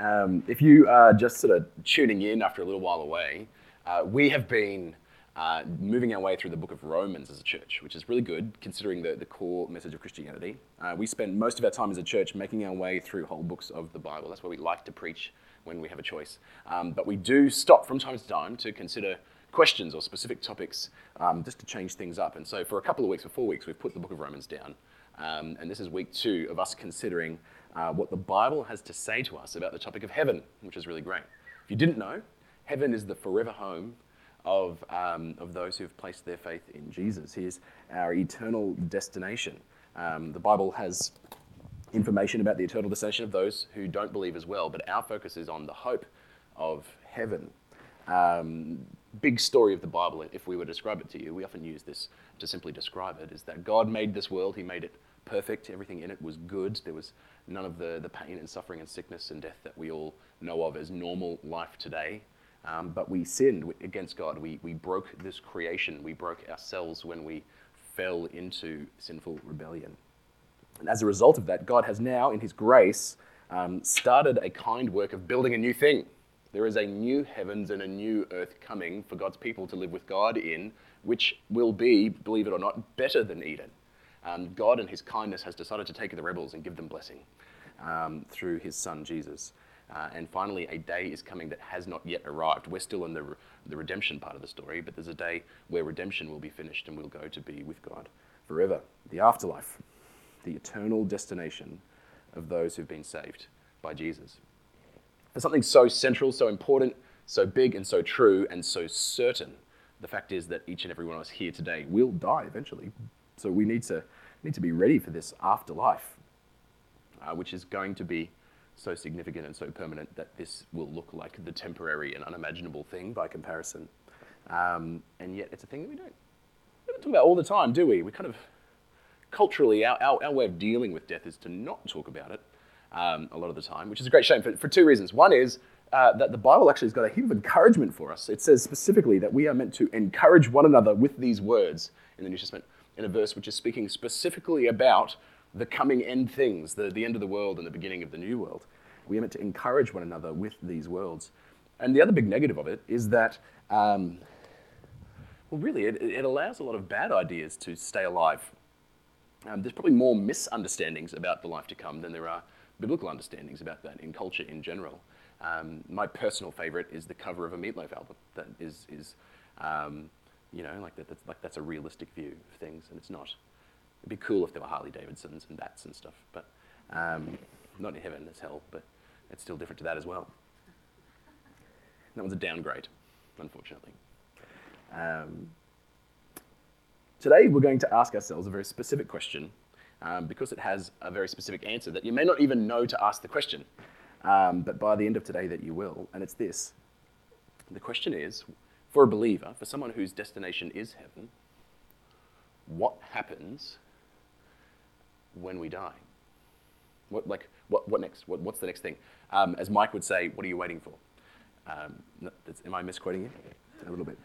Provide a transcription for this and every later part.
Um, if you are just sort of tuning in after a little while away, uh, we have been uh, moving our way through the book of Romans as a church, which is really good considering the, the core message of Christianity. Uh, we spend most of our time as a church making our way through whole books of the Bible. That's what we like to preach when we have a choice. Um, but we do stop from time to time to consider questions or specific topics um, just to change things up. And so for a couple of weeks, for four weeks, we've put the book of Romans down. Um, and this is week two of us considering uh, what the Bible has to say to us about the topic of heaven, which is really great. If you didn't know, heaven is the forever home of, um, of those who have placed their faith in Jesus. He is our eternal destination. Um, the Bible has information about the eternal destination of those who don't believe as well, but our focus is on the hope of heaven. Um, big story of the Bible, if we were to describe it to you, we often use this to simply describe it, is that God made this world, He made it perfect, everything in it was good, there was none of the, the pain and suffering and sickness and death that we all know of as normal life today. Um, but we sinned against God. We, we broke this creation. We broke ourselves when we fell into sinful rebellion. And as a result of that, God has now, in His grace, um, started a kind work of building a new thing. There is a new heavens and a new earth coming for God's people to live with God in, which will be, believe it or not, better than Eden. Um, God, in His kindness, has decided to take the rebels and give them blessing um, through His Son Jesus. Uh, and finally, a day is coming that has not yet arrived. We're still in the, re- the redemption part of the story, but there's a day where redemption will be finished and we'll go to be with God forever. The afterlife, the eternal destination of those who've been saved by Jesus. For something so central, so important, so big, and so true, and so certain, the fact is that each and every one of us here today will die eventually. So we need to, need to be ready for this afterlife, uh, which is going to be so significant and so permanent that this will look like the temporary and unimaginable thing by comparison. Um, and yet, it's a thing that we don't, we don't talk about all the time, do we? We kind of culturally, our, our, our way of dealing with death is to not talk about it um, a lot of the time, which is a great shame for, for two reasons. One is uh, that the Bible actually has got a heap of encouragement for us. It says specifically that we are meant to encourage one another with these words in the New Testament, in a verse which is speaking specifically about the coming end things, the, the end of the world and the beginning of the new world. We are meant to encourage one another with these worlds. And the other big negative of it is that, um, well, really, it, it, allows a lot of bad ideas to stay alive. Um, there's probably more misunderstandings about the life to come than there are biblical understandings about that in culture in general. Um, my personal favorite is the cover of a Meat Loaf album that is, is um, you know, like, that, that's, like that's a realistic view of things, and it's not. It'd be cool if there were Harley Davidsons and bats and stuff, but um, not in heaven as hell, but it's still different to that as well. That one's a downgrade, unfortunately. Um, today, we're going to ask ourselves a very specific question um, because it has a very specific answer that you may not even know to ask the question, um, but by the end of today, that you will. And it's this the question is for a believer, for someone whose destination is heaven, what happens when we die? What, like, what, what next? What, what's the next thing? Um, as Mike would say, what are you waiting for? Um, am I misquoting you? A little bit.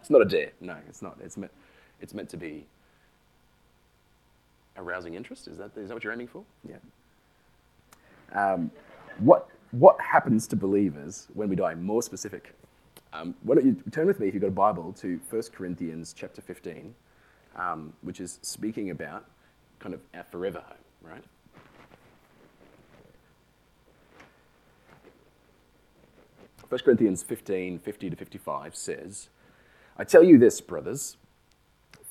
it's not a dare. No, it's not. It's meant, it's meant to be arousing interest. Is that, is that what you're aiming for? Yeah. Um, what, what happens to believers when we die? More specific. Um, why don't you turn with me, if you've got a Bible, to 1 Corinthians chapter 15, um, which is speaking about kind of our forever home, right? First Corinthians 15, 50 to 55 says, I tell you this, brothers,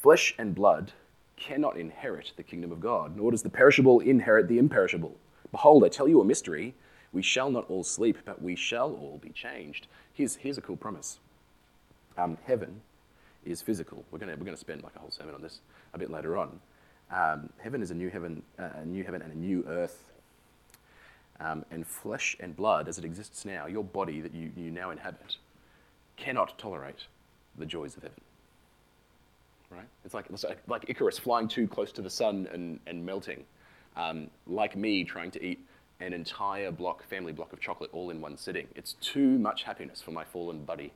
flesh and blood cannot inherit the kingdom of God, nor does the perishable inherit the imperishable. Behold, I tell you a mystery. We shall not all sleep, but we shall all be changed Here's, here's a cool promise um, heaven is physical. We're going we're gonna spend like a whole sermon on this a bit later on. Um, heaven is a new heaven, uh, a new heaven and a new earth. Um, and flesh and blood, as it exists now, your body that you, you now inhabit, cannot tolerate the joys of heaven. Right? It's like, it's like Icarus flying too close to the sun and, and melting. Um, like me trying to eat an entire block, family block of chocolate all in one sitting. It's too much happiness for my fallen body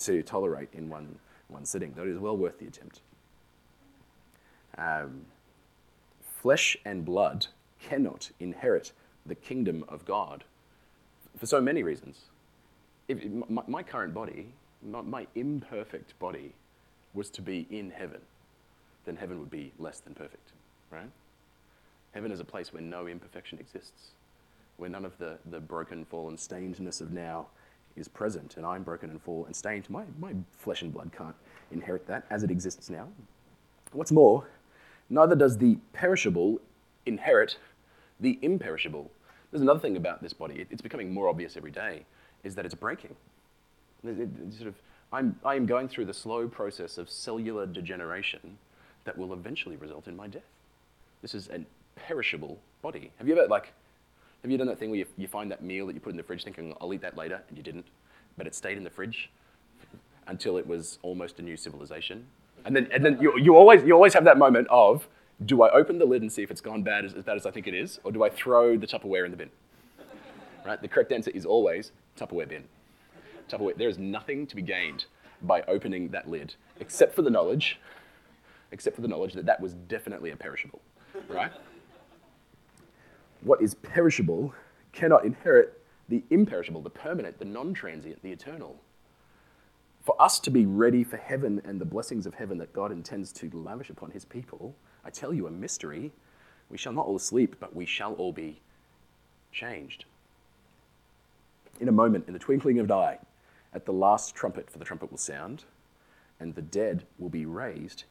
to tolerate in one, one sitting, though it is well worth the attempt. Um, flesh and blood cannot inherit the kingdom of God for so many reasons. If my, my current body, my, my imperfect body, was to be in heaven, then heaven would be less than perfect, right? Heaven is a place where no imperfection exists, where none of the, the broken, fallen, stainedness of now is present, and I'm broken and full and stained. My, my flesh and blood can't inherit that as it exists now. What's more, neither does the perishable inherit the imperishable. There's another thing about this body, it's becoming more obvious every day, is that it's breaking. It, it, sort of, I'm, I am going through the slow process of cellular degeneration that will eventually result in my death. This is a perishable body. Have you ever, like, have you done that thing where you, you find that meal that you put in the fridge thinking, I'll eat that later, and you didn't, but it stayed in the fridge until it was almost a new civilization? And then, and then you, you, always, you always have that moment of, do I open the lid and see if it's gone bad as, as bad as I think it is, or do I throw the Tupperware in the bin? Right? The correct answer is always Tupperware bin. Tupperware. There is nothing to be gained by opening that lid, except for the knowledge, except for the knowledge that that was definitely a perishable, right? What is perishable cannot inherit the imperishable, the permanent, the non transient, the eternal. For us to be ready for heaven and the blessings of heaven that God intends to lavish upon his people, I tell you a mystery. We shall not all sleep, but we shall all be changed. In a moment, in the twinkling of an eye, at the last trumpet, for the trumpet will sound, and the dead will be raised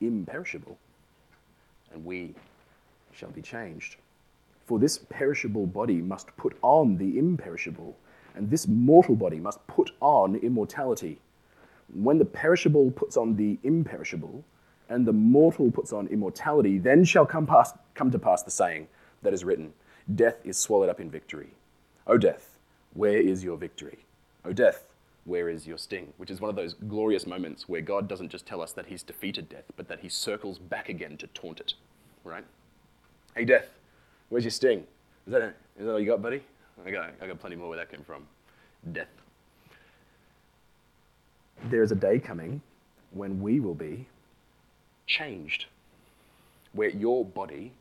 imperishable, and we shall be changed. For this perishable body must put on the imperishable, and this mortal body must put on immortality. When the perishable puts on the imperishable, and the mortal puts on immortality, then shall come, come to pass the saying that is written Death is swallowed up in victory. O death, where is your victory? O death, where is your sting? Which is one of those glorious moments where God doesn't just tell us that he's defeated death, but that he circles back again to taunt it, right? Hey, death, Where's your sting? Is that, that all you got, buddy? I got, I got plenty more where that came from. Death. There is a day coming when we will be changed, where your body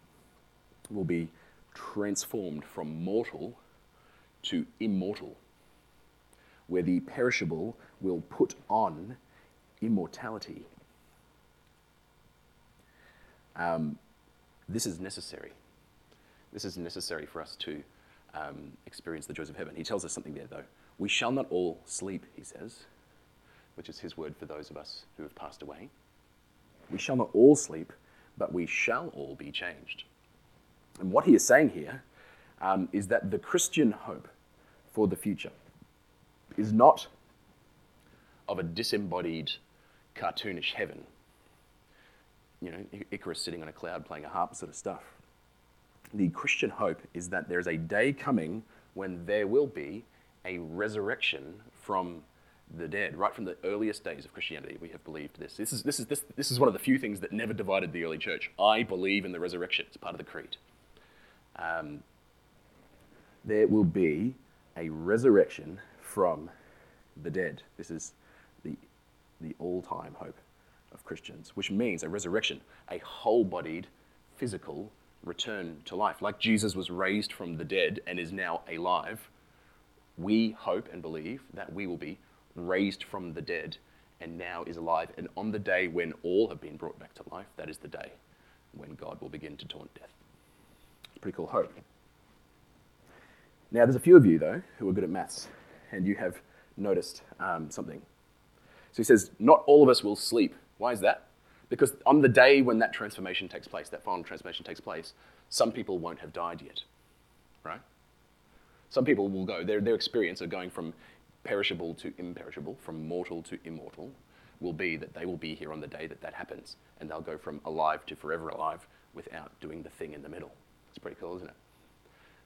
will be transformed from mortal to immortal, where the perishable will put on immortality. Um, this is necessary. This is necessary for us to um, experience the joys of heaven. He tells us something there, though. We shall not all sleep, he says, which is his word for those of us who have passed away. We shall not all sleep, but we shall all be changed. And what he is saying here um, is that the Christian hope for the future is not of a disembodied, cartoonish heaven. You know, Icarus sitting on a cloud playing a harp sort of stuff the Christian hope is that there's a day coming when there will be a resurrection from the dead. Right from the earliest days of Christianity, we have believed this. This is, this is, this, this is one of the few things that never divided the early church. I believe in the resurrection, it's part of the creed. Um, there will be a resurrection from the dead. This is the, the all time hope of Christians, which means a resurrection, a whole bodied, physical return to life. Like Jesus was raised from the dead and is now alive, we hope and believe that we will be raised from the dead and now is alive. And on the day when all have been brought back to life, that is the day when God will begin to taunt death. Pretty cool hope. Now, there's a few of you, though, who are good at maths, and you have noticed um, something. So he says, Not all of us will sleep. Why is that? Because on the day when that transformation takes place, that final transformation takes place, some people won't have died yet, right? Some people will go, their, their experience of going from perishable to imperishable, from mortal to immortal, will be that they will be here on the day that that happens, and they'll go from alive to forever alive without doing the thing in the middle. It's pretty cool, isn't it?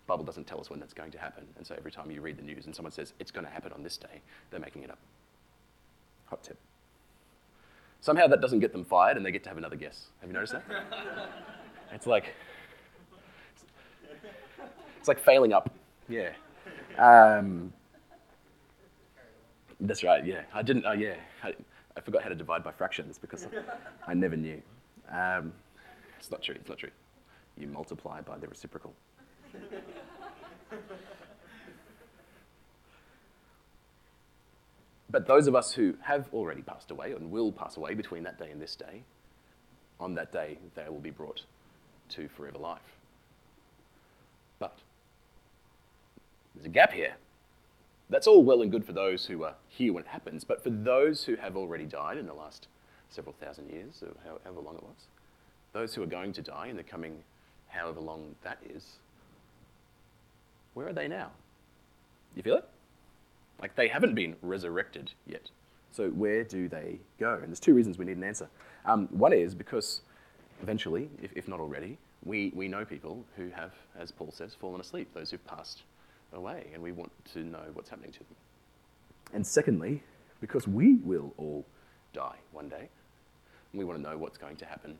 Bible doesn't tell us when that's going to happen, and so every time you read the news and someone says it's going to happen on this day, they're making it up. Hot tip. Somehow that doesn't get them fired and they get to have another guess. Have you noticed that? it's like it's like failing up. Yeah. Um, that's right. Yeah. I didn't. Oh, yeah. I, I, forgot how to divide by fractions because I never knew. Um, it's not true. It's not true. you multiply by the reciprocal. But those of us who have already passed away and will pass away between that day and this day, on that day they will be brought to forever life. But there's a gap here. That's all well and good for those who are here when it happens, but for those who have already died in the last several thousand years, or however long it was, those who are going to die in the coming however long that is, where are they now? You feel it? Like they haven't been resurrected yet. So where do they go? And there's two reasons we need an answer. Um, one is because eventually, if, if not already, we, we know people who have, as Paul says, fallen asleep, those who've passed away, and we want to know what's happening to them. And secondly, because we will all die one day, we want to know what's going to happen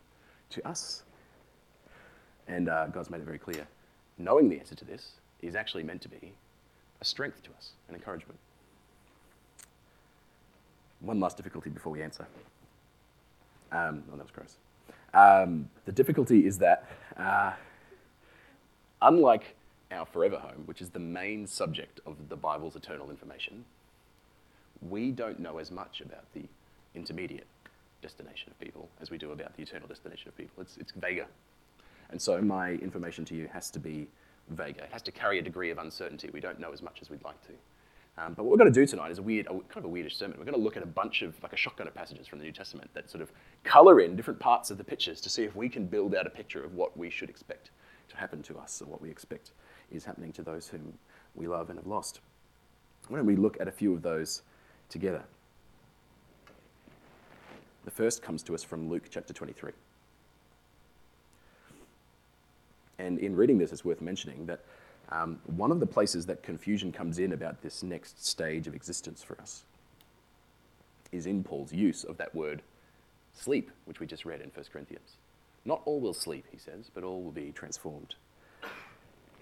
to us. And uh, God's made it very clear. Knowing the answer to this is actually meant to be a strength to us, an encouragement. One last difficulty before we answer. Um, oh, that was gross. Um, the difficulty is that, uh, unlike our forever home, which is the main subject of the Bible's eternal information, we don't know as much about the intermediate destination of people as we do about the eternal destination of people. It's, it's vaguer. And so my information to you has to be vaguer. It has to carry a degree of uncertainty. We don't know as much as we'd like to. Um, but what we're going to do tonight is a weird, a, kind of a weirdish sermon. We're going to look at a bunch of, like a shotgun of passages from the New Testament that sort of color in different parts of the pictures to see if we can build out a picture of what we should expect to happen to us or what we expect is happening to those whom we love and have lost. Why don't we look at a few of those together? The first comes to us from Luke chapter 23. And in reading this, it's worth mentioning that um, one of the places that confusion comes in about this next stage of existence for us is in Paul's use of that word sleep, which we just read in 1 Corinthians. Not all will sleep, he says, but all will be transformed.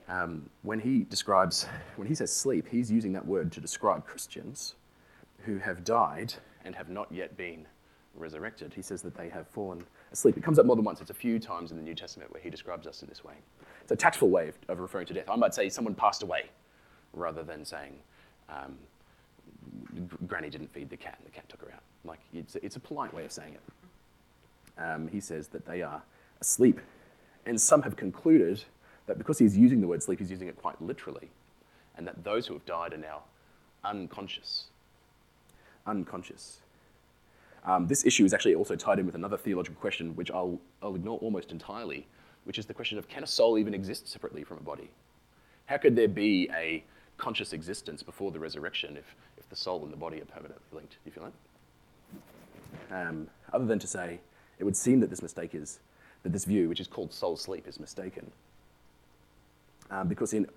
Um, when he describes, when he says sleep, he's using that word to describe Christians who have died and have not yet been resurrected. He says that they have fallen asleep. It comes up more than once. It's a few times in the New Testament where he describes us in this way. It's a tactful way of, referring to death. I might say someone passed away rather than saying um, Granny didn't feed the cat and the cat took her out. Like, it's, it's a polite way of saying it. Um, he says that they are asleep. And some have concluded that because he's using the word sleep, he's using it quite literally, and that those who have died are now unconscious. Unconscious. Um, this issue is actually also tied in with another theological question, which I'll, I'll ignore almost entirely, which is the question of can a soul even exist separately from a body? How could there be a conscious existence before the resurrection if, if the soul and the body are permanently linked? Do you feel that? Um, other than to say, it would seem that this mistake is, that this view, which is called soul sleep, is mistaken. Um, because in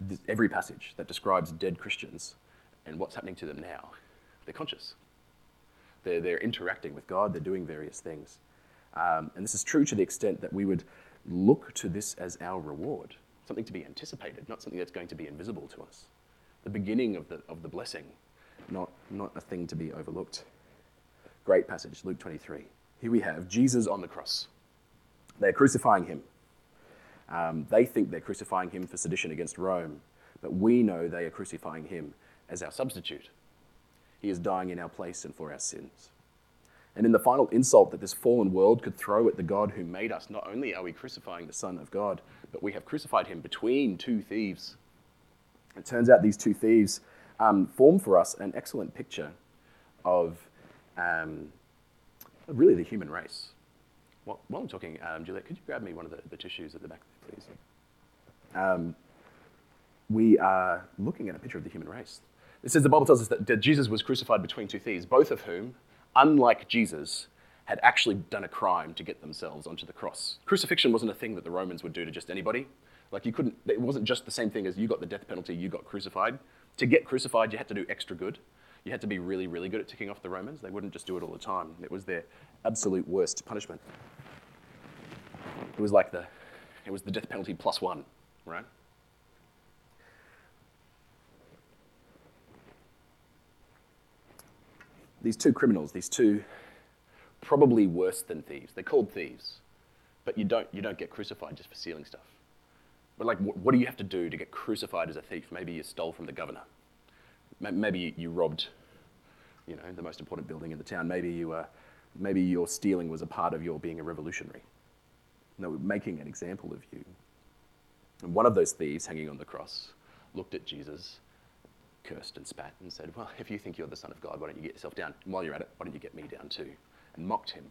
this, every passage that describes dead Christians and what's happening to them now, they're conscious. They're, they're interacting with God, they're doing various things. Um, and this is true to the extent that we would look to this as our reward, something to be anticipated, not something that's going to be invisible to us. The beginning of the, of the blessing, not, not a thing to be overlooked. Great passage, Luke 23. Here we have Jesus on the cross. They're crucifying him. Um, they think they're crucifying him for sedition against Rome, but we know they are crucifying him as our substitute. He is dying in our place and for our sins. And in the final insult that this fallen world could throw at the God who made us, not only are we crucifying the Son of God, but we have crucified him between two thieves. It turns out these two thieves um, form for us an excellent picture of um, really the human race. While, while I'm talking, um, Juliet, could you grab me one of the, the tissues at the back, please? Um, we are looking at a picture of the human race. It says the Bible tells us that Jesus was crucified between two thieves, both of whom unlike Jesus, had actually done a crime to get themselves onto the cross. Crucifixion wasn't a thing that the Romans would do to just anybody. Like you couldn't, it wasn't just the same thing as you got the death penalty, you got crucified. To get crucified, you had to do extra good. You had to be really, really good at ticking off the Romans. They wouldn't just do it all the time. It was their absolute worst punishment. It was like the, it was the death penalty plus one, right? These two criminals, these two probably worse than thieves, they're called thieves, but you don't, you don't get crucified just for stealing stuff. But like, what, what do you have to do to get crucified as a thief? Maybe you stole from the governor. Maybe you robbed, you know, the most important building in the town. Maybe you, uh, maybe your stealing was a part of your being a revolutionary. No, we're making an example of you. And one of those thieves hanging on the cross looked at Jesus, cursed and spat, and said, Well, if you think you're the Son of God, why don't you get yourself down? And while you're at it, why don't you get me down too? And mocked him.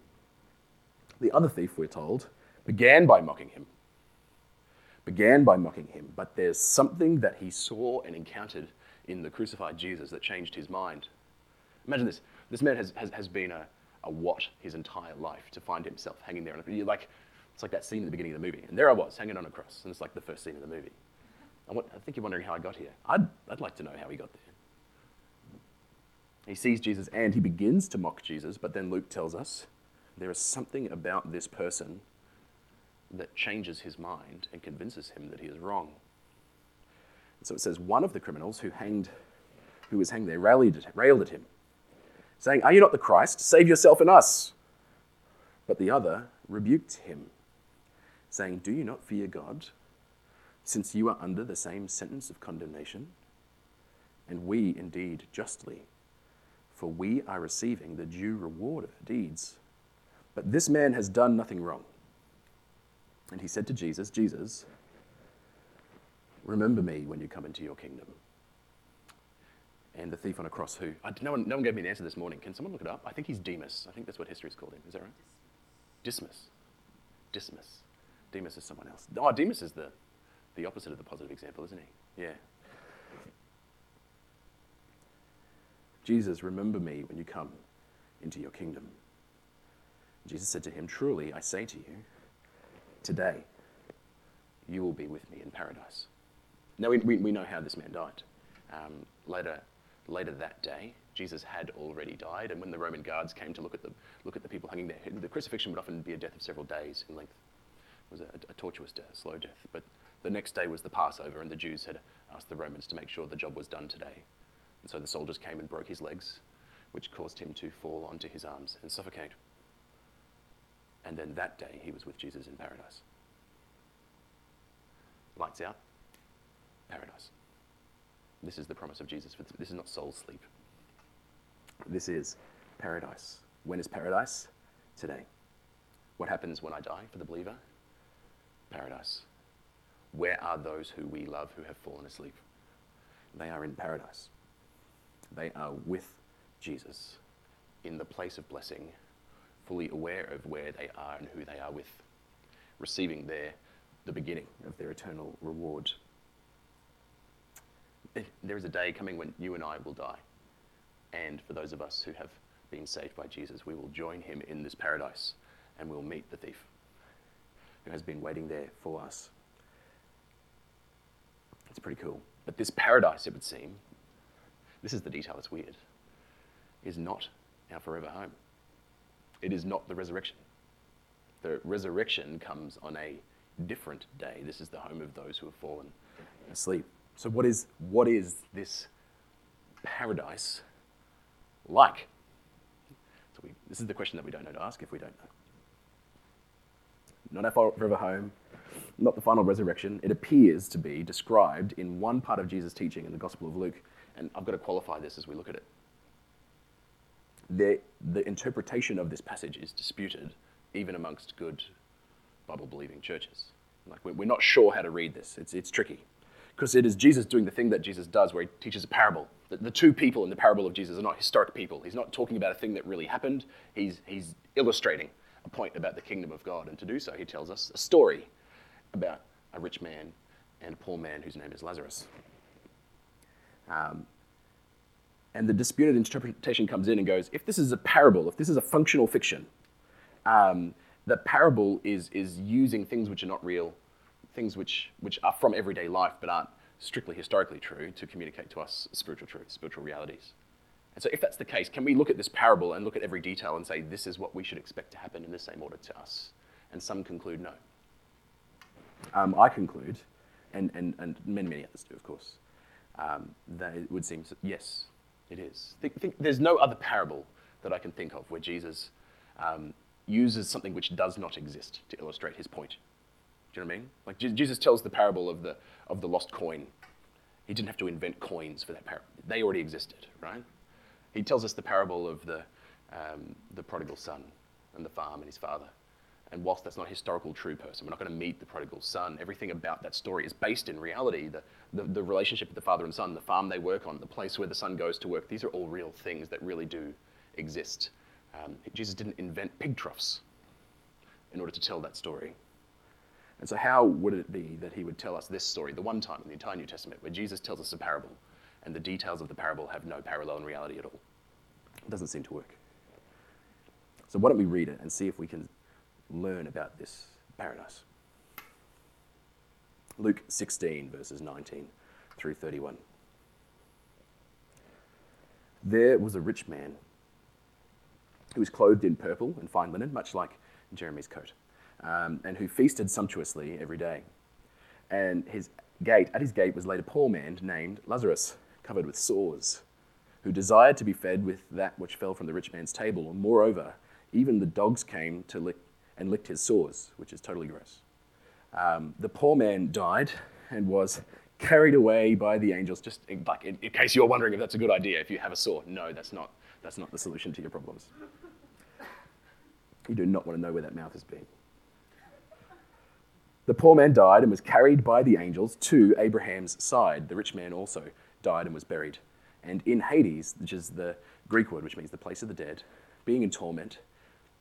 The other thief, we're told, began by mocking him. Began by mocking him, but there's something that he saw and encountered in the crucified Jesus that changed his mind. Imagine this this man has, has, has been a, a what his entire life to find himself hanging there. Like, it's like that scene at the beginning of the movie. And there I was, hanging on a cross, and it's like the first scene of the movie. I, want, I think you're wondering how I got here. I'd, I'd like to know how he got there. He sees Jesus and he begins to mock Jesus, but then Luke tells us there is something about this person that changes his mind and convinces him that he is wrong. And so it says one of the criminals who hanged, who was hanged there, rallied, railed at him, saying, Are you not the Christ? Save yourself and us. But the other rebuked him, saying, Do you not fear God, since you are under the same sentence of condemnation? And we indeed justly, for we are receiving the due reward of our deeds. But this man has done nothing wrong. And he said to Jesus, Jesus, remember me when you come into your kingdom. And the thief on a cross, who, I, no, one, no one gave me an answer this morning. Can someone look it up? I think he's Demas. I think that's what history's called him. Is that right? Dismas. Dismas. Demas is someone else. Oh, Demas is the, the opposite of the positive example, isn't he? Yeah. Jesus, remember me when you come into your kingdom. Jesus said to him, Truly, I say to you, today you will be with me in paradise. Now, we, we, we know how this man died. Um, later, later that day, Jesus had already died, and when the Roman guards came to look at the, look at the people hanging there, the crucifixion would often be a death of several days in length. It was a, a tortuous death, slow death. But the next day was the Passover, and the Jews had asked the Romans to make sure the job was done today. And so the soldiers came and broke his legs, which caused him to fall onto his arms and suffocate. And then that day he was with Jesus in paradise. Lights out, paradise. This is the promise of Jesus. This is not soul sleep. This is paradise. When is paradise? Today. What happens when I die for the believer? Paradise. Where are those who we love who have fallen asleep? They are in paradise. They are with Jesus in the place of blessing fully aware of where they are and who they are with, receiving their, the beginning of their eternal reward. There is a day coming when you and I will die. And for those of us who have been saved by Jesus, we will join him in this paradise and we'll meet the thief who has been waiting there for us. It's pretty cool. But this paradise, it would seem, this is the detail that's weird, is not our forever home. It is not the resurrection. The resurrection comes on a different day. This is the home of those who have fallen asleep. So, what is, what is this paradise like? So we, this is the question that we don't know to ask if we don't know. Not our forever home, not the final resurrection. It appears to be described in one part of Jesus' teaching in the Gospel of Luke. And I've got to qualify this as we look at it the, the interpretation of this passage is disputed even amongst good Bible believing churches. Like, we're not sure how to read this, it's, it's tricky. Because it is Jesus doing the thing that Jesus does, where he teaches a parable. The, the two people in the parable of Jesus are not historic people. He's not talking about a thing that really happened, he's, he's illustrating a point about the kingdom of God. And to do so, he tells us a story about a rich man and a poor man whose name is Lazarus. Um, and the disputed interpretation comes in and goes, if this is a parable, if this is a functional fiction, um, the parable is, is using things which are not real, things which, which are from everyday life but aren't strictly historically true to communicate to us spiritual truths, spiritual realities. And so, if that's the case, can we look at this parable and look at every detail and say, this is what we should expect to happen in the same order to us? And some conclude no. Um, I conclude, and, and, and many, many others do, of course, um, that it would seem yes, it is. Think, think, there's no other parable that I can think of where Jesus um, uses something which does not exist to illustrate his point. Do you know what I mean? Like Jesus tells the parable of the, of the lost coin. He didn't have to invent coins for that parable, they already existed, right? He tells us the parable of the, um, the prodigal son and the farm and his father. And whilst that's not a historical true person, we're not going to meet the prodigal son. Everything about that story is based in reality. The, the, the, relationship with the father and son, the farm they work on, the place where the son goes to work, these are all real things that really do exist. Um, Jesus didn't invent pig troughs in order to tell that story. And so, how would it be that he would tell us this story, the one time in the entire New Testament where Jesus tells us a parable and the details of the parable have no parallel in reality at all? It doesn't seem to work. So, why don't we read it and see if we can learn about this paradise? Luke 16, verses 19 through 31. There was a rich man who was clothed in purple and fine linen, much like Jeremy's coat, um, and who feasted sumptuously every day. And his gate, at his gate was laid a poor man named Lazarus, covered with sores, who desired to be fed with that which fell from the rich man's table. And moreover, even the dogs came to lick and licked his sores, which is totally gross. Um, the poor man died and was carried away by the angels. Just in, like in, in, case you're wondering if that's a good idea, if you have a sore, no, that's not. That's not the solution to your problems. You do not want to know where that mouth has been. The poor man died and was carried by the angels to Abraham's side. The rich man also died and was buried. And in Hades, which is the Greek word which means the place of the dead, being in torment,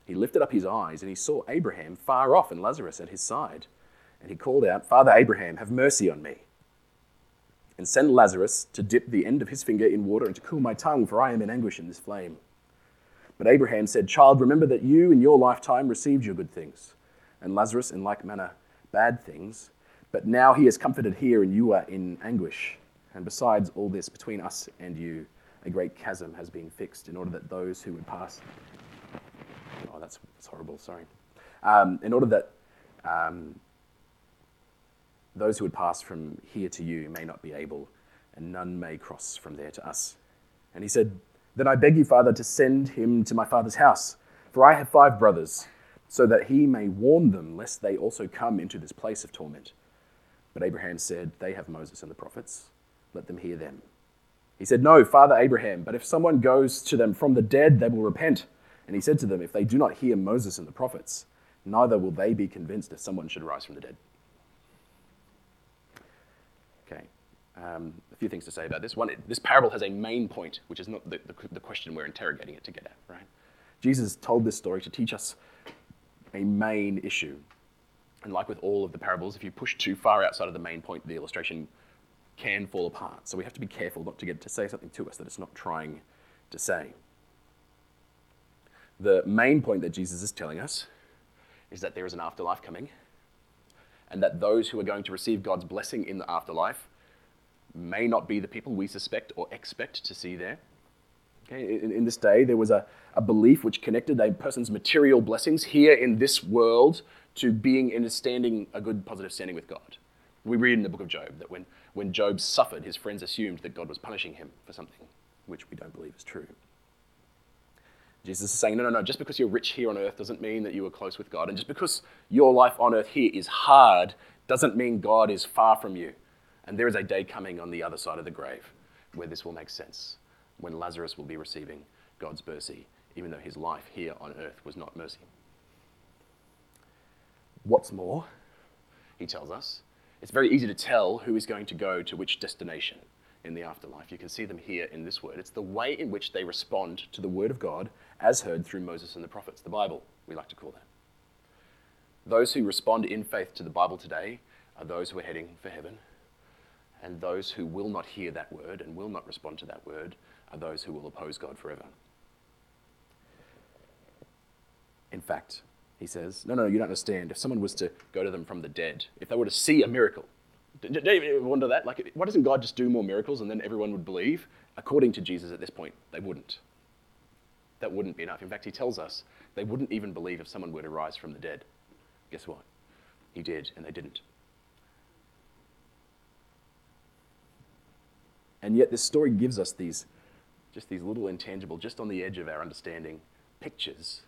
he lifted up his eyes and he saw Abraham far off and Lazarus at his side. And he called out, Father Abraham, have mercy on me. And send Lazarus to dip the end of his finger in water and to cool my tongue, for I am in anguish in this flame. But Abraham said, Child, remember that you in your lifetime received your good things, and Lazarus in like manner bad things. But now he is comforted here, and you are in anguish. And besides all this, between us and you, a great chasm has been fixed, in order that those who would pass Oh, that's, that's horrible, sorry. Um, in order that um, those who would pass from here to you may not be able, and none may cross from there to us. And he said, Then I beg you, Father, to send him to my father's house, for I have five brothers, so that he may warn them, lest they also come into this place of torment. But Abraham said, They have Moses and the prophets, let them hear them. He said, No, Father Abraham, but if someone goes to them from the dead, they will repent. And he said to them, If they do not hear Moses and the prophets, neither will they be convinced if someone should rise from the dead. Okay, um, a few things to say about this. One, this parable has a main point, which is not the, the, the question we're interrogating it to get at, right? Jesus told this story to teach us a main issue. And like with all of the parables, if you push too far outside of the main point, the illustration can fall apart. So we have to be careful not to get to say something to us that it's not trying to say the main point that Jesus is telling us is that there is an afterlife coming, and that those who are going to receive God's blessing in the afterlife may not be the people we suspect or expect to see there. Okay, in, in this day, there was a, a belief which connected a person's material blessings here in this world to being in a standing, a good positive standing with God. We read in the book of Job that when, when Job suffered, his friends assumed that God was punishing him for something, which we don't believe is true. Jesus is saying, no, no, no, just because you're rich here on earth doesn't mean that you are close with God. And just because your life on earth here is hard doesn't mean God is far from you. And there is a day coming on the other side of the grave where this will make sense, when Lazarus will be receiving God's mercy, even though his life here on earth was not mercy. What's more, he tells us, it's very easy to tell who is going to go to which destination in the afterlife. You can see them here in this word. It's the way in which they respond to the word of God as heard through Moses and the prophets, the Bible, we like to call that. Those who respond in faith to the Bible today are those who are heading for heaven, and those who will not hear that word and will not respond to that word are those who will oppose God forever. In fact, he says, no, no, you don't understand. If someone was to go to them from the dead, if they were to see a miracle, do you wonder that? Like, why doesn't God just do more miracles and then everyone would believe? According to Jesus at this point, they wouldn't that wouldn't be enough. In fact, he tells us they wouldn't even believe if someone were to rise from the dead. Guess what? He did, and they didn't. And yet, this story gives us these, just these little intangible, just on the edge of our understanding, pictures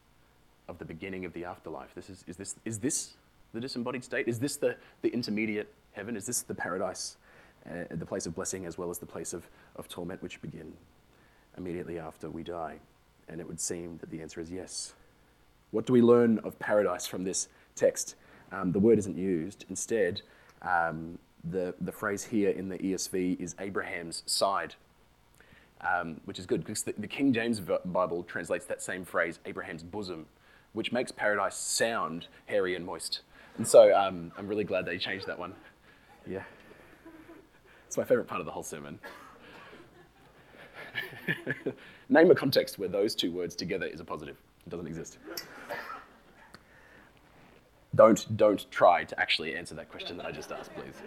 of the beginning of the afterlife. This is, is, this, is this the disembodied state? Is this the, the intermediate heaven? Is this the paradise, uh, the place of blessing as well as the place of, of torment which begin immediately after we die? And it would seem that the answer is yes. What do we learn of paradise from this text? Um, the word isn't used. Instead, um, the, the phrase here in the ESV is Abraham's side, um, which is good because the, the, King James Bible translates that same phrase, Abraham's bosom, which makes paradise sound hairy and moist. And so um, I'm really glad they changed that one. Yeah. It's my favorite part of the whole sermon. Name a context where those two words together is a positive. It doesn't exist. Don't, don't try to actually answer that question that I just asked, please.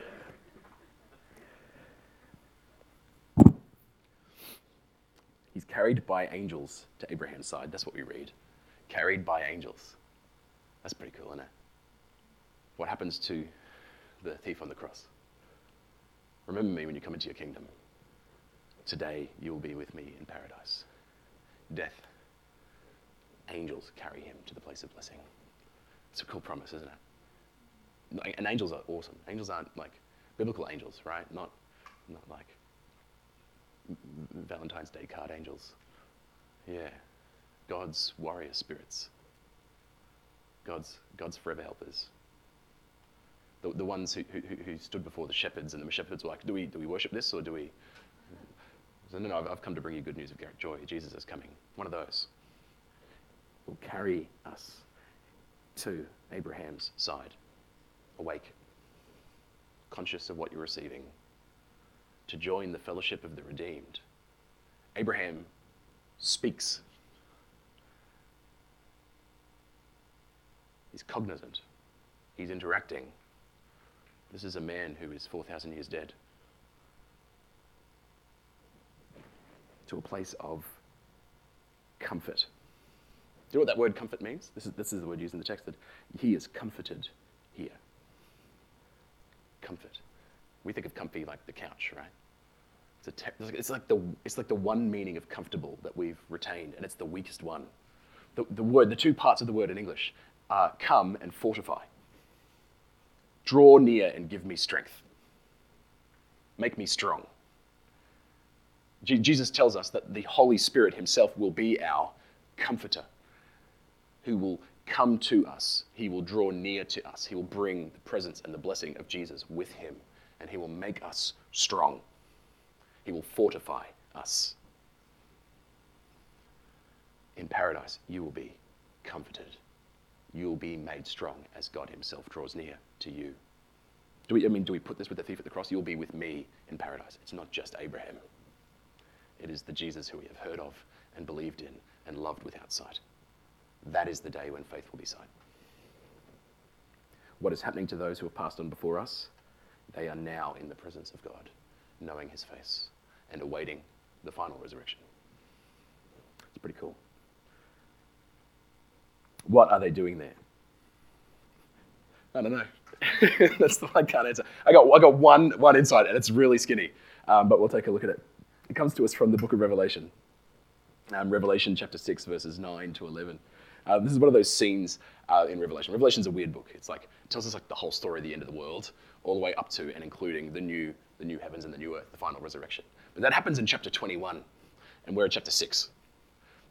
He's carried by angels to Abraham's side. That's what we read. Carried by angels. That's pretty cool, isn't it? What happens to the thief on the cross? Remember me when you come into your kingdom. Today you will be with me in paradise. Death. Angels carry him to the place of blessing. It's a cool promise, isn't it? And angels are awesome. Angels aren't like biblical angels, right? Not, not like Valentine's Day card angels. Yeah. God's warrior spirits. God's, God's forever helpers. The, the ones who, who, who stood before the shepherds, and the shepherds were like, do we, do we worship this or do we? So, no, no, I've, I've come to bring you good news of joy. Jesus is coming. One of those will carry us to Abraham's side, awake, conscious of what you're receiving, to join the fellowship of the redeemed. Abraham speaks. He's cognizant. He's interacting. This is a man who is 4,000 years dead. To a place of comfort. Do you know what that word comfort means? This is, this is the word used in the text that he is comforted here. Comfort. We think of comfy like the couch, right? It's, te- it's, like the, it's like the one meaning of comfortable that we've retained, and it's the weakest one. The, the word, the two parts of the word in English are come and fortify. Draw near and give me strength. Make me strong. Jesus tells us that the Holy Spirit Himself will be our comforter who will come to us. He will draw near to us. He will bring the presence and the blessing of Jesus with him, and he will make us strong. He will fortify us. In paradise, you will be comforted. You will be made strong as God himself draws near to you. Do we, I mean, do we put this with the thief at the cross? You'll be with me in paradise. It's not just Abraham. It is the Jesus who we have heard of and believed in and loved without sight. That is the day when faith will be sight. What is happening to those who have passed on before us? They are now in the presence of God, knowing his face and awaiting the final resurrection. It's pretty cool. What are they doing there? I don't know. That's the one I can't answer. I got, I got one, one insight, and it's really skinny, um, but we'll take a look at it. It comes to us from the book of Revelation, um, Revelation chapter 6, verses 9 to 11. Uh, this is one of those scenes uh, in Revelation. Revelation's a weird book. It's like it tells us like the whole story of the end of the world, all the way up to and including the new, the new heavens and the new earth, the final resurrection. But that happens in chapter 21, and we're at chapter 6.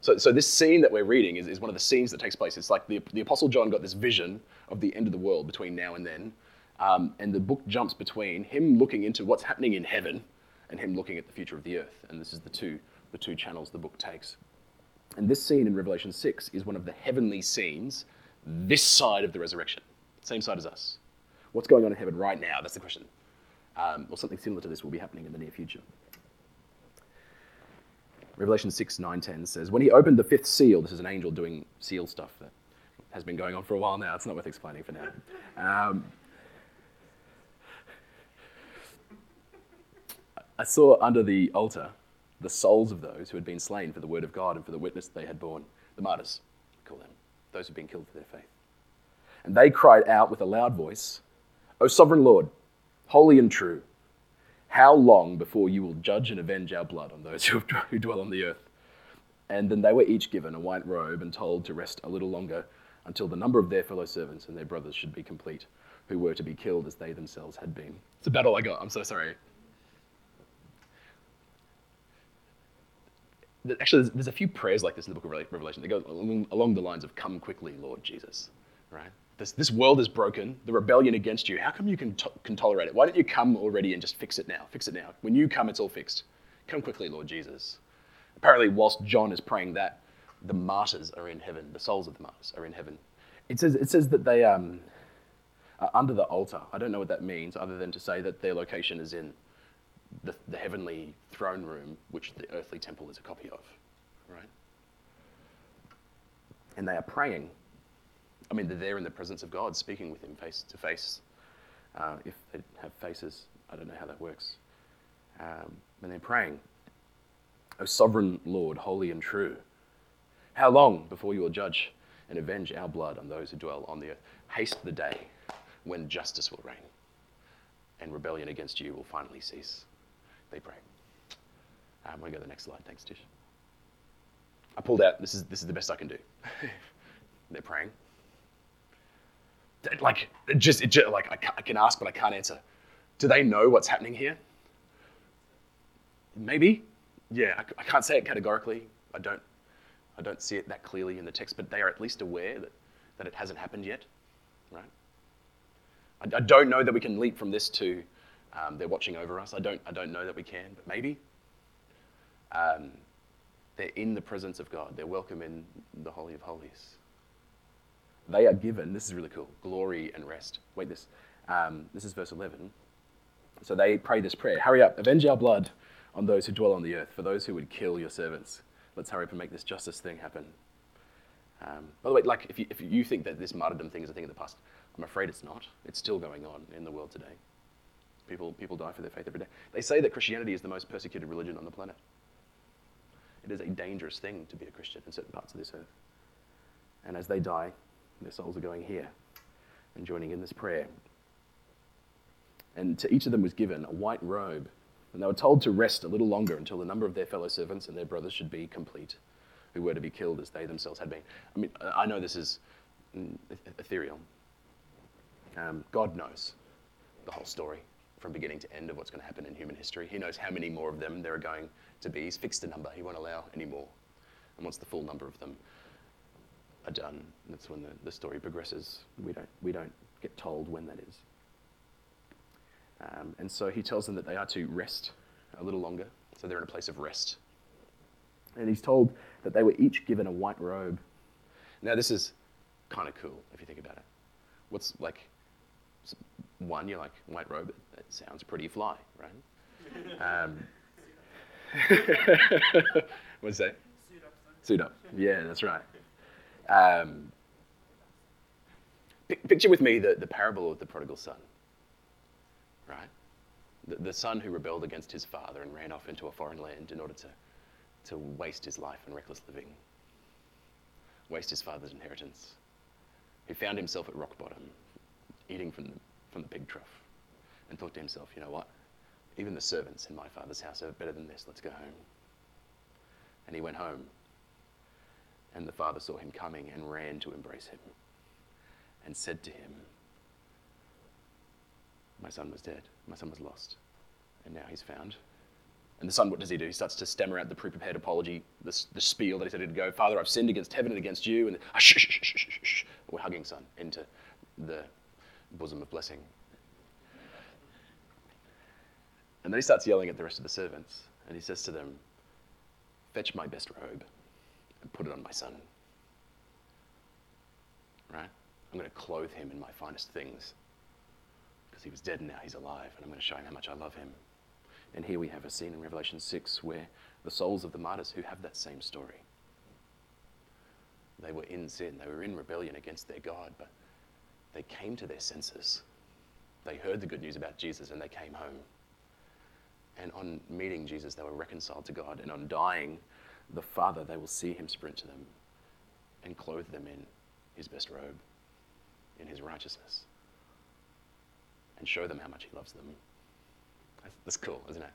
So, so this scene that we're reading is, is one of the scenes that takes place. It's like the, the Apostle John got this vision of the end of the world between now and then, um, and the book jumps between him looking into what's happening in heaven and him looking at the future of the earth. And this is the two, the two channels the book takes. And this scene in Revelation 6 is one of the heavenly scenes this side of the resurrection, same side as us. What's going on in heaven right now? That's the question. Um, or something similar to this will be happening in the near future. Revelation 6, 9, 10 says, When he opened the fifth seal, this is an angel doing seal stuff that has been going on for a while now. It's not worth explaining for now. Um, I saw under the altar the souls of those who had been slain for the word of God and for the witness they had borne, the martyrs, call them, those who had been killed for their faith. And they cried out with a loud voice, O sovereign Lord, holy and true, how long before you will judge and avenge our blood on those who, who dwell on the earth? And then they were each given a white robe and told to rest a little longer until the number of their fellow servants and their brothers should be complete, who were to be killed as they themselves had been. It's a battle I got. I'm so sorry. Actually, there's, there's a few prayers like this in the book of Revelation. They go along, along the lines of, Come quickly, Lord Jesus. Right? This, this world is broken, the rebellion against you. How come you can, to- can tolerate it? Why don't you come already and just fix it now? Fix it now. When you come, it's all fixed. Come quickly, Lord Jesus. Apparently, whilst John is praying that, the martyrs are in heaven. The souls of the martyrs are in heaven. It says, it says that they um, are under the altar. I don't know what that means, other than to say that their location is in the, the heavenly throne room, which the earthly temple is a copy of. Right? And they are praying. I mean, they're there in the presence of God, speaking with Him face to face. Uh, if they have faces, I don't know how that works. Um, and they're praying, O sovereign Lord, holy and true how long before you will judge and avenge our blood on those who dwell on the earth? Haste the day when justice will reign and rebellion against you will finally cease. They pray. I'm going to go to the next slide. Thanks, Tish. I pulled out. This is, this is the best I can do. They're praying. Like, just, just like I, I can ask, but I can't answer. Do they know what's happening here? Maybe. Yeah, I, I can't say it categorically. I don't I don't see it that clearly in the text, but they are at least aware that, that it hasn't happened yet, right? I, I don't know that we can leap from this to um, they're watching over us. I don't, I don't know that we can, but maybe. Um, they're in the presence of God. They're welcome in the Holy of Holies. They are given, this is really cool, glory and rest. Wait, this. Um, this is verse 11. So they pray this prayer Hurry up, avenge our blood on those who dwell on the earth, for those who would kill your servants let's hurry up and make this justice thing happen. Um, by the way, like if you, if you think that this martyrdom thing is a thing of the past, I'm afraid it's not. It's still going on in the world today. People, people die for their faith every day. They say that Christianity is the most persecuted religion on the planet. It is a dangerous thing to be a Christian in certain parts of this earth. And as they die, their souls are going here and joining in this prayer. And to each of them was given a white robe and they were told to rest a little longer until the number of their fellow servants and their brothers should be complete, who were to be killed as they themselves had been. I mean, I know this is mm, ethereal. Um, God knows the whole story from beginning to end of what's going to happen in human history. He knows how many more of them there are going to be. He's fixed a number. He won't allow any more. And once the full number of them are done, that's when the, the story progresses. We don't, we don't get told when that is. Um, and so he tells them that they are to rest a little longer. So they're in a place of rest. And he's told that they were each given a white robe. Now, this is kind of cool if you think about it. What's like, one, you're like, white robe, that sounds pretty fly, right? Um, what's that? Suit up. Suit up. Yeah, that's right. Um, picture with me the, the parable of the prodigal son right? The, the son who rebelled against his father and ran off into a foreign land in order to, to waste his life in reckless living, waste his father's inheritance. He found himself at rock bottom, eating from the, from the pig trough, and thought to himself, you know what? Even the servants in my father's house are better than this. Let's go home. And he went home. And the father saw him coming and ran to embrace him and said to him, my son was dead. My son was lost. And now he's found. And the son, what does he do? He starts to stammer out the pre prepared apology, the, the spiel that he said he'd go, Father, I've sinned against heaven and against you. And ah, shh, shh, shh, shh, shh. we're hugging son into the bosom of blessing. And then he starts yelling at the rest of the servants. And he says to them, Fetch my best robe and put it on my son. Right? I'm going to clothe him in my finest things because he was dead and now he's alive, and I'm going to show him how much I love him. And here we have a scene in Revelation 6 where the souls of the martyrs who have that same story. They were in sin, they were in rebellion against their God, but they came to their senses. They heard the good news about Jesus and they came home. And on meeting Jesus, they were reconciled to God. And on dying, the Father, they will see him sprint to them and clothe them in his best robe, in his righteousness and show them how much he loves them. That's, cool, isn't it?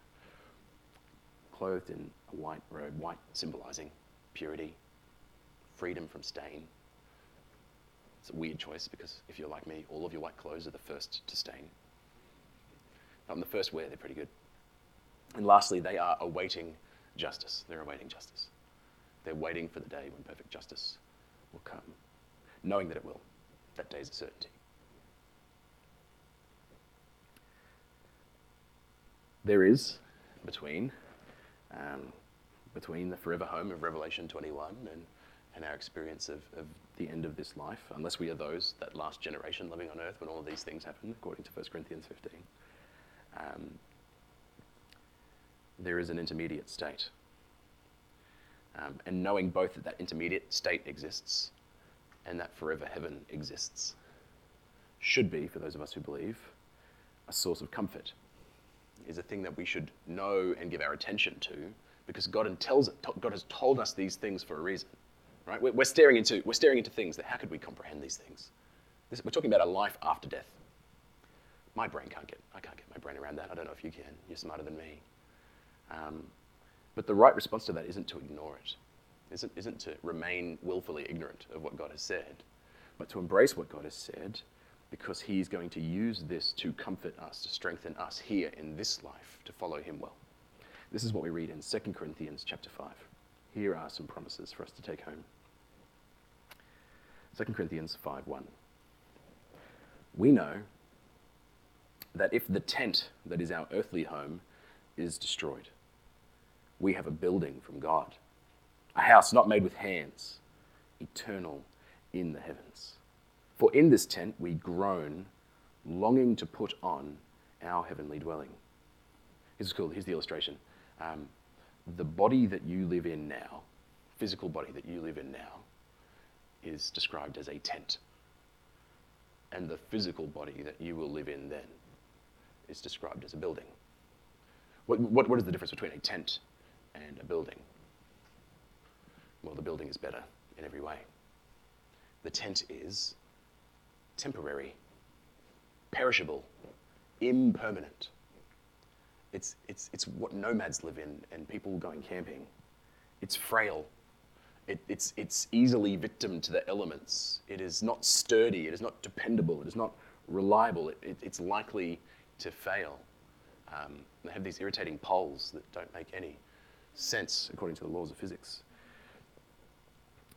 Clothed in a white robe, white symbolizing purity, freedom from stain, It's a weird choice because if you're like me, all of your white clothes are the first to stain. In the first wear, they're pretty good. And lastly, they are awaiting justice. They're awaiting justice. They're waiting for the day when perfect justice will come, knowing that it will. That day is a certainty. There is between um, between the forever home of Revelation 21 and, and our experience of, of the end of this life, unless we are those, that last generation living on earth when all of these things happen, according to 1 Corinthians 15. Um, there is an intermediate state. Um, and knowing both that that intermediate state exists and that forever heaven exists should be, for those of us who believe, a source of comfort. Is a thing that we should know and give our attention to because God, tells, God has told us these things for a reason. Right? We're, staring into, we're staring into things that how could we comprehend these things? This, we're talking about a life after death. My brain can't get, I can't get my brain around that. I don't know if you can. You're smarter than me. Um, but the right response to that isn't to ignore it, isn't, isn't to remain willfully ignorant of what God has said, but to embrace what God has said because He's going to use this to comfort us, to strengthen us here in this life to follow Him well. This is what we read in 2 Corinthians chapter 5. Here are some promises for us to take home. 2 Corinthians 5:1. We know that if the tent that is our earthly home is destroyed, we have a building from God, a house not made with hands, eternal in the heavens. For in this tent we groan, longing to put on our heavenly dwelling. This is cool. Here's the illustration. Um, the body that you live in now, physical body that you live in now, is described as a tent. And the physical body that you will live in then is described as a building. What, what, what is the difference between a tent and a building? Well, the building is better in every way. The tent is temporary, perishable, impermanent. It's, it's, it's what nomads live in and people going camping. It's frail. It, it's, it's easily victim to the elements. It is not sturdy. It is not dependable. It is not reliable. It, it, it's likely to fail. Um, they have these irritating poles that don't make any sense according to the laws of physics.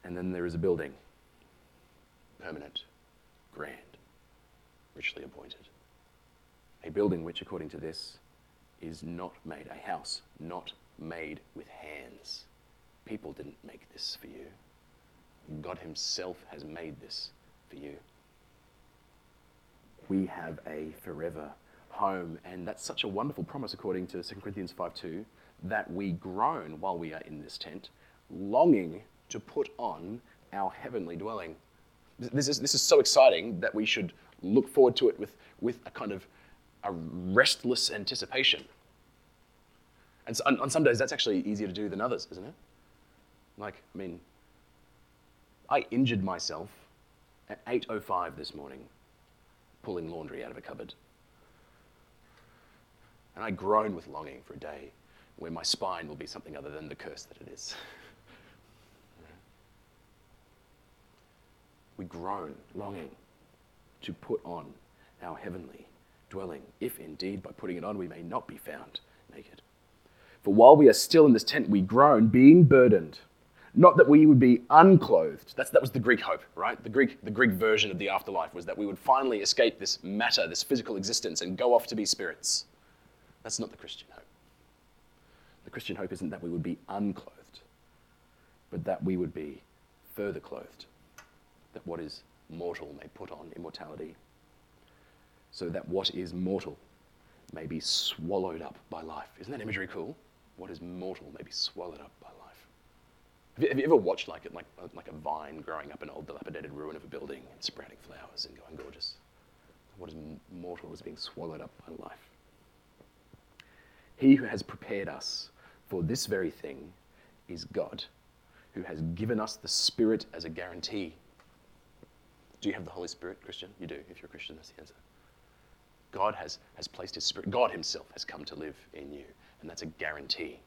And then there is a building, permanent, grand, richly appointed. A building which, according to this, is not made, a house not made with hands. People didn't make this for you. God Himself has made this for you. We have a forever home, and that's such a wonderful promise according to 2 Corinthians 5 2 that we groan while we are in this tent, longing to put on our heavenly dwelling. This is, this is so exciting that we should look forward to it with, with a kind of a restless anticipation. And so, on, on some days, that's actually easier to do than others, isn't it? Like, I mean, I injured myself at 8.05 this morning pulling laundry out of a cupboard. And I groan with longing for a day where my spine will be something other than the curse that it is. we groan, longing to put on our heavenly dwelling, if indeed by putting it on we may not be found naked. For while we are still in this tent, we groan, being burdened. Not that we would be unclothed. That's, that was the Greek hope, right? The Greek, the Greek version of the afterlife was that we would finally escape this matter, this physical existence, and go off to be spirits. That's not the Christian hope. The Christian hope isn't that we would be unclothed, but that we would be further clothed. That what is mortal may put on immortality so that what is mortal may be swallowed up by life. Isn't that imagery cool? What is mortal may be swallowed up by life. Have you, have you ever watched like, like, like a vine growing up an old dilapidated ruin of a building and sprouting flowers and going gorgeous? What is mortal is being swallowed up by life. He who has prepared us for this very thing is God, who has given us the Spirit as a guarantee. Do you have the Holy Spirit, Christian? You do. If you're a Christian, that's the answer. God has, has placed his spirit, God himself has come to live in you. And that's a guarantee.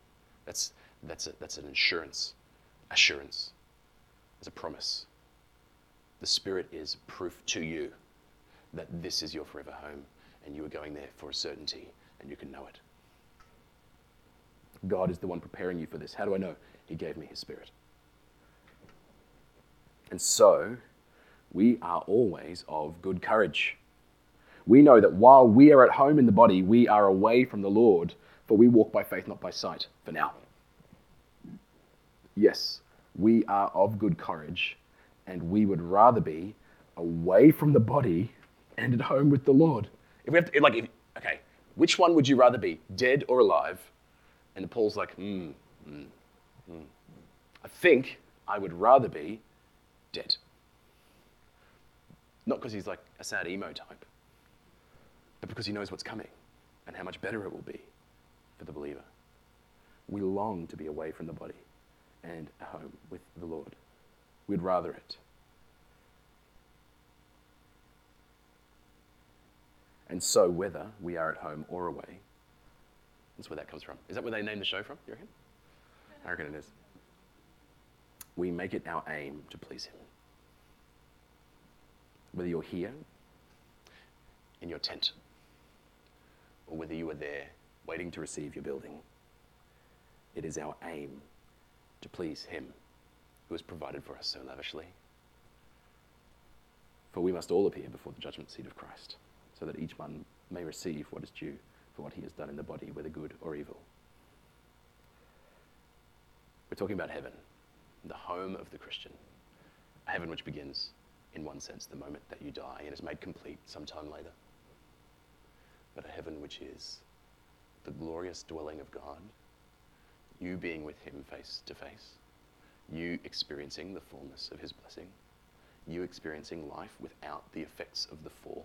That's, that's, a, that's an insurance, assurance. It's a promise. The Spirit is proof to you that this is your forever home and you are going there for a certainty and you can know it. God is the one preparing you for this. How do I know? He gave me His Spirit. And so, we are always of good courage. We know that while we are at home in the body, we are away from the Lord, for we walk by faith, not by sight, for now. Yes, we are of good courage, and we would rather be away from the body and at home with the Lord. If we have to, like, if, okay, which one would you rather be, dead or alive? And the Paul's like, hmm, hmm, hmm. I think I would rather be dead. Not because he's like a sad emo type, but because he knows what's coming and how much better it will be for the believer. We long to be away from the body and at home with the Lord. We'd rather it. And so, whether we are at home or away, that's where that comes from. Is that where they named the show from, you reckon? I reckon it is. We make it our aim to please Him. Whether you're here, in your tent, or whether you are there waiting to receive your building, it is our aim to please Him who has provided for us so lavishly. For we must all appear before the judgment seat of Christ so that each one may receive what is due for what he has done in the body, whether good or evil. We're talking about heaven, the home of the Christian. A heaven which begins, in one sense, the moment that you die and is made complete sometime later. But a heaven which is the glorious dwelling of God, you being with Him face to face, you experiencing the fullness of His blessing, you experiencing life without the effects of the fall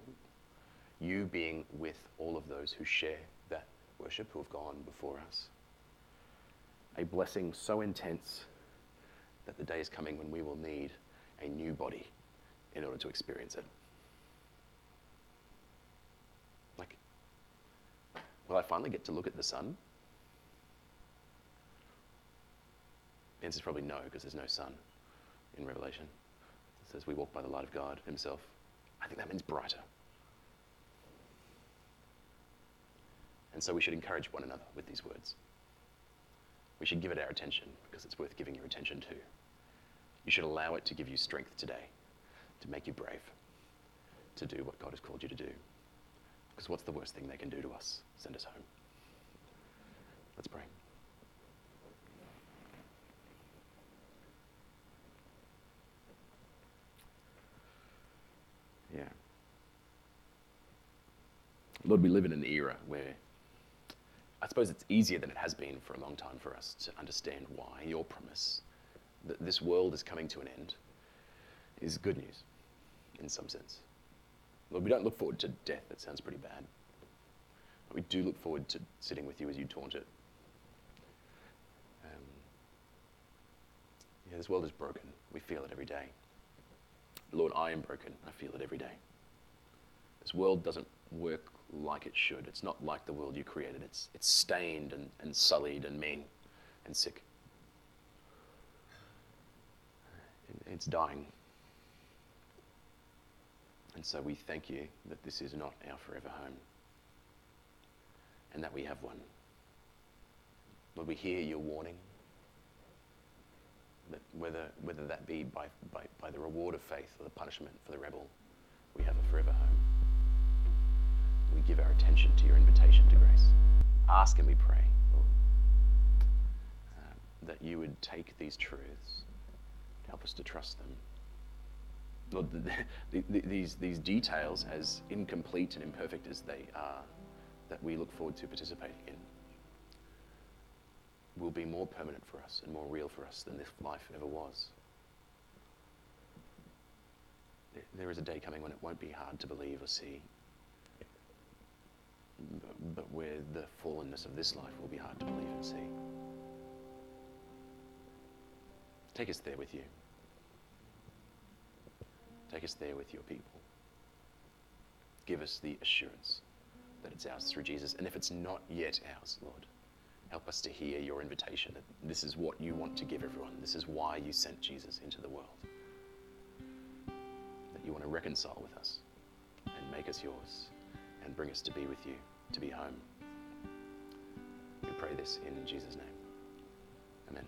you being with all of those who share that worship, who have gone before us. A blessing so intense that the day is coming when we will need a new body in order to experience it. Like, will I finally get to look at the sun? The answer is probably no, because there's no sun in Revelation. It says we walk by the light of God Himself. I think that means brighter. And so we should encourage one another with these words. We should give it our attention because it's worth giving your attention to. You should allow it to give you strength today, to make you brave, to do what God has called you to do. Because what's the worst thing they can do to us? Send us home. Let's pray. Yeah. Lord, we live in an era where I suppose it's easier than it has been for a long time for us to understand why your promise that this world is coming to an end is good news in some sense. Lord, we don't look forward to death. That sounds pretty bad. But we do look forward to sitting with you as you taunt it. Um, yeah, this world is broken. We feel it every day. Lord, I am broken. I feel it every day. This world doesn't work like it should. It's not like the world you created. It's, it's stained and, and sullied and mean and sick. It's dying. And so we thank you that this is not our forever home and that we have one. Lord, we hear your warning that whether, whether that be by, by, by the reward of faith or the punishment for the rebel, we have a forever home we give our attention to your invitation to grace. Ask and we pray, Lord, uh, that you would take these truths help us to trust them. Lord, the, the, the, these, these details, as incomplete and imperfect as they are, that we look forward to participating in, will be more permanent for us and more real for us than this life ever was. There is a day coming when it won't be hard to believe or see but, where the fallenness of this life will be hard to believe and see. Take us there with you. Take us there with your people. Give us the assurance that it's ours through Jesus. And if it's not yet ours, Lord, help us to hear your invitation that this is what you want to give everyone. This is why you sent Jesus into the world. That you want to reconcile with us and make us yours and bring us to be with you, to be home. We pray this in Jesus' name. Amen.